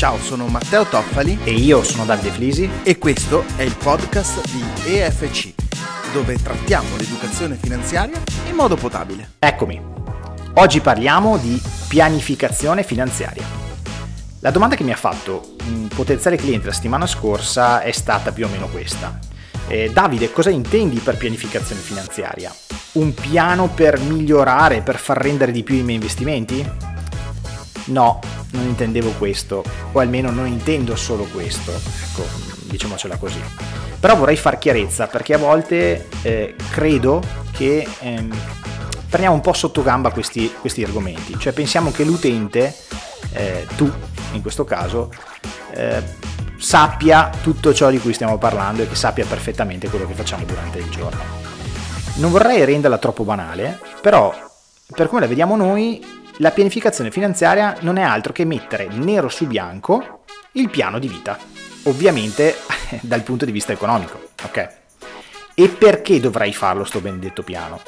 Ciao, sono Matteo Toffali e io sono Davide Flisi e questo è il podcast di EFC, dove trattiamo l'educazione finanziaria in modo potabile. Eccomi. Oggi parliamo di pianificazione finanziaria. La domanda che mi ha fatto un potenziale cliente la settimana scorsa è stata più o meno questa. Eh, Davide, cosa intendi per pianificazione finanziaria? Un piano per migliorare, per far rendere di più i miei investimenti? No, non intendevo questo, o almeno non intendo solo questo, ecco, diciamocela così. Però vorrei far chiarezza perché a volte eh, credo che ehm, prendiamo un po' sotto gamba questi, questi argomenti, cioè pensiamo che l'utente, eh, tu in questo caso, eh, sappia tutto ciò di cui stiamo parlando e che sappia perfettamente quello che facciamo durante il giorno. Non vorrei renderla troppo banale, però per come la vediamo noi, la pianificazione finanziaria non è altro che mettere nero su bianco il piano di vita, ovviamente dal punto di vista economico, ok? E perché dovrai farlo sto benedetto piano?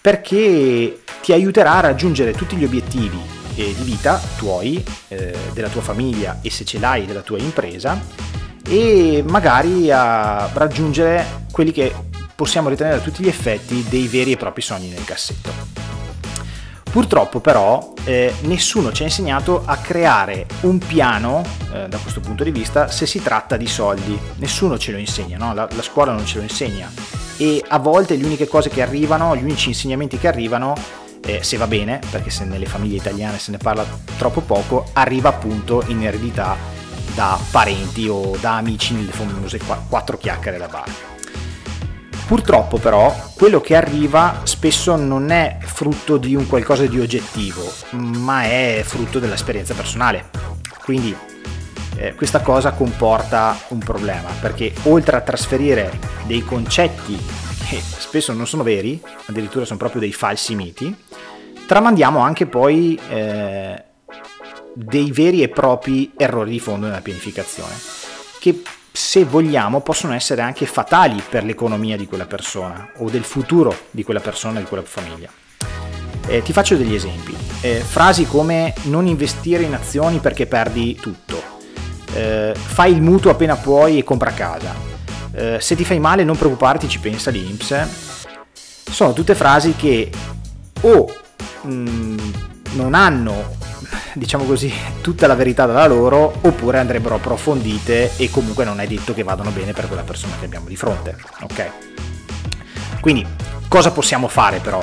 Perché ti aiuterà a raggiungere tutti gli obiettivi eh, di vita tuoi, eh, della tua famiglia e se ce l'hai della tua impresa e magari a raggiungere quelli che possiamo ritenere a tutti gli effetti dei veri e propri sogni nel cassetto. Purtroppo però eh, nessuno ci ha insegnato a creare un piano eh, da questo punto di vista se si tratta di soldi. Nessuno ce lo insegna, no? la, la, scuola non ce lo insegna e a volte le uniche cose che arrivano, gli unici insegnamenti che arrivano, eh, se va bene, perché se nelle famiglie italiane se ne parla troppo poco, arriva appunto in eredità da parenti o da amici nelle famose quattro chiacchiere da bar. Purtroppo però quello che arriva spesso non è frutto di un qualcosa di oggettivo, ma è frutto dell'esperienza personale. Quindi eh, questa cosa comporta un problema, perché oltre a trasferire dei concetti che spesso non sono veri, addirittura sono proprio dei falsi miti, tramandiamo anche poi eh, dei veri e propri errori di fondo nella pianificazione, che se vogliamo, possono essere anche fatali per l'economia di quella persona o del futuro di quella persona, di quella famiglia. Eh, ti faccio degli esempi. Eh, frasi come non investire in azioni perché perdi tutto. Eh, fai il mutuo appena puoi e compra casa. Eh, se ti fai male non preoccuparti, ci pensa l'Inps. Sono tutte frasi che o mh, mm, non hanno diciamo così, tutta la verità dalla loro, oppure andrebbero approfondite e comunque non è detto che vadano bene per quella persona che abbiamo di fronte. Ok? Quindi, cosa possiamo fare però?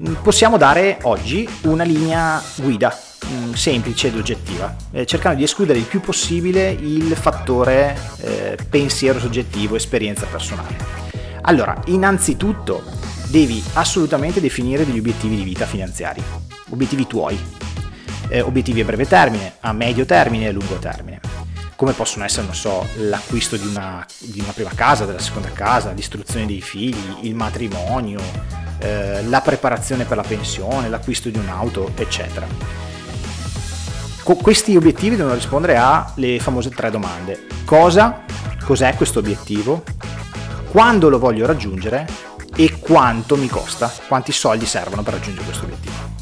Mm, possiamo dare oggi una linea guida mm, semplice ed oggettiva, eh, cercando di escludere il più possibile il fattore eh, pensiero soggettivo, esperienza personale. Allora, innanzitutto devi assolutamente definire degli obiettivi di vita finanziari, obiettivi tuoi, eh, obiettivi a breve termine, a medio termine e a lungo termine. Come possono essere, non so, l'acquisto di una, di una prima casa, della seconda casa, l'istruzione dei figli, il matrimonio, eh, la preparazione per la pensione, l'acquisto di un'auto, eccetera. Con questi obiettivi devono rispondere alle famose tre domande. Cosa? Cos'è questo obiettivo? Quando lo voglio raggiungere? E quanto mi costa? Quanti soldi servono per raggiungere questo obiettivo?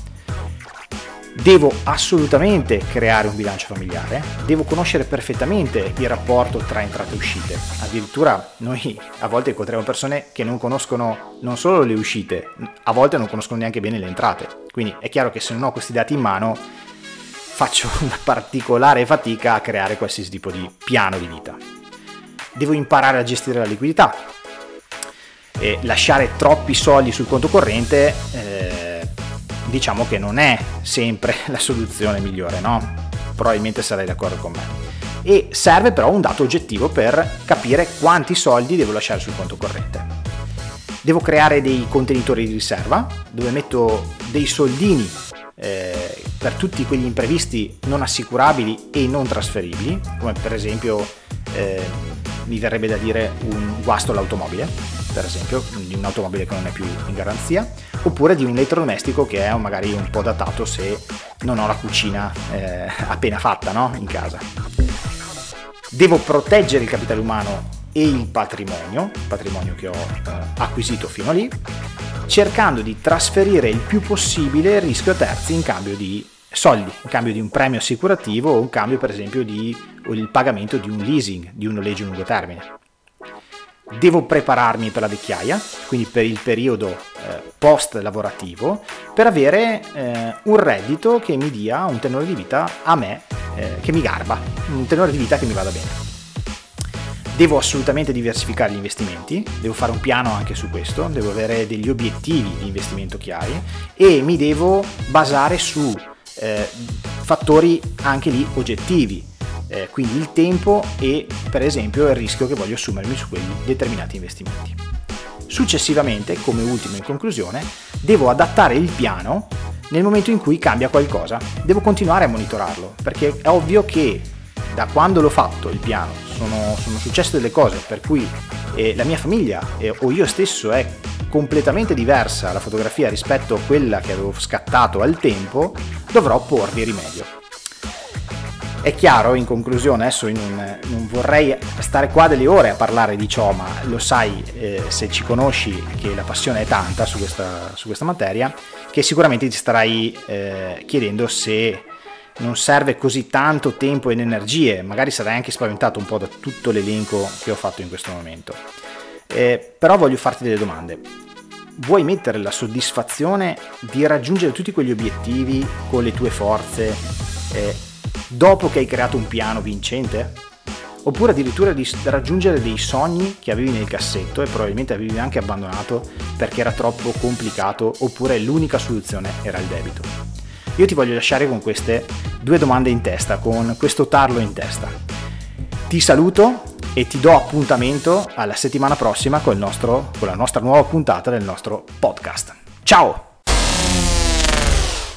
Devo assolutamente creare un bilancio familiare, devo conoscere perfettamente il rapporto tra entrate e uscite. Addirittura noi a volte incontriamo persone che non conoscono non solo le uscite, a volte non conoscono neanche bene le entrate. Quindi è chiaro che se non ho questi dati in mano faccio una particolare fatica a creare qualsiasi tipo di piano di vita. Devo imparare a gestire la liquidità. E lasciare troppi soldi sul conto corrente eh, diciamo che non è sempre la soluzione migliore, no? Probabilmente sarai d'accordo con me. E serve però un dato oggettivo per capire quanti soldi devo lasciare sul conto corrente. Devo creare dei contenitori di riserva dove metto dei soldini eh, per tutti quegli imprevisti non assicurabili e non trasferibili, come per esempio eh, mi verrebbe da dire un guasto all'automobile, per esempio, di un'automobile che non è più in garanzia, oppure di un elettrodomestico che è magari un po' datato se non ho la cucina eh, appena fatta no? in casa. Devo proteggere il capitale umano e il patrimonio, il patrimonio che ho eh, acquisito fino a lì, cercando di trasferire il più possibile il rischio a terzi in cambio di soldi in cambio di un premio assicurativo o in cambio per esempio di il pagamento di un leasing, di un noleggio a lungo termine. Devo prepararmi per la vecchiaia, quindi per il periodo eh, post lavorativo, per avere eh, un reddito che mi dia un tenore di vita a me, eh, che mi garba, un tenore di vita che mi vada bene. Devo assolutamente diversificare gli investimenti, devo fare un piano anche su questo, devo avere degli obiettivi di investimento chiari e mi devo basare su eh, fattori anche lì oggettivi, eh, quindi il tempo e per esempio il rischio che voglio assumermi su quei determinati investimenti. Successivamente, come ultimo in conclusione, devo adattare il piano nel momento in cui cambia qualcosa. Devo continuare a monitorarlo, perché è ovvio che da quando l'ho fatto il piano sono, sono successe delle cose per cui eh, la mia famiglia eh, o io stesso è completamente diversa la fotografia rispetto a quella che avevo scattato al tempo, dovrò porvi rimedio. È chiaro, in conclusione, adesso non, non, vorrei stare qua delle ore a parlare di ciò, ma lo sai eh, se ci conosci che la passione è tanta su questa, su questa materia, che sicuramente ti starai eh, chiedendo se non serve così tanto tempo ed energie, magari sarai anche spaventato un po' da tutto l'elenco che ho fatto in questo momento. Eh, però voglio farti delle domande. Vuoi mettere la soddisfazione di raggiungere tutti quegli obiettivi con le tue forze eh, dopo che hai creato un piano vincente? Oppure addirittura di raggiungere dei sogni che avevi nel cassetto e probabilmente avevi anche abbandonato perché era troppo complicato oppure l'unica soluzione era il debito? Io ti voglio lasciare con queste due domande in testa, con questo tarlo in testa. Ti saluto e ti do appuntamento alla settimana prossima con, nostro, con la nostra nuova puntata del nostro podcast. Ciao!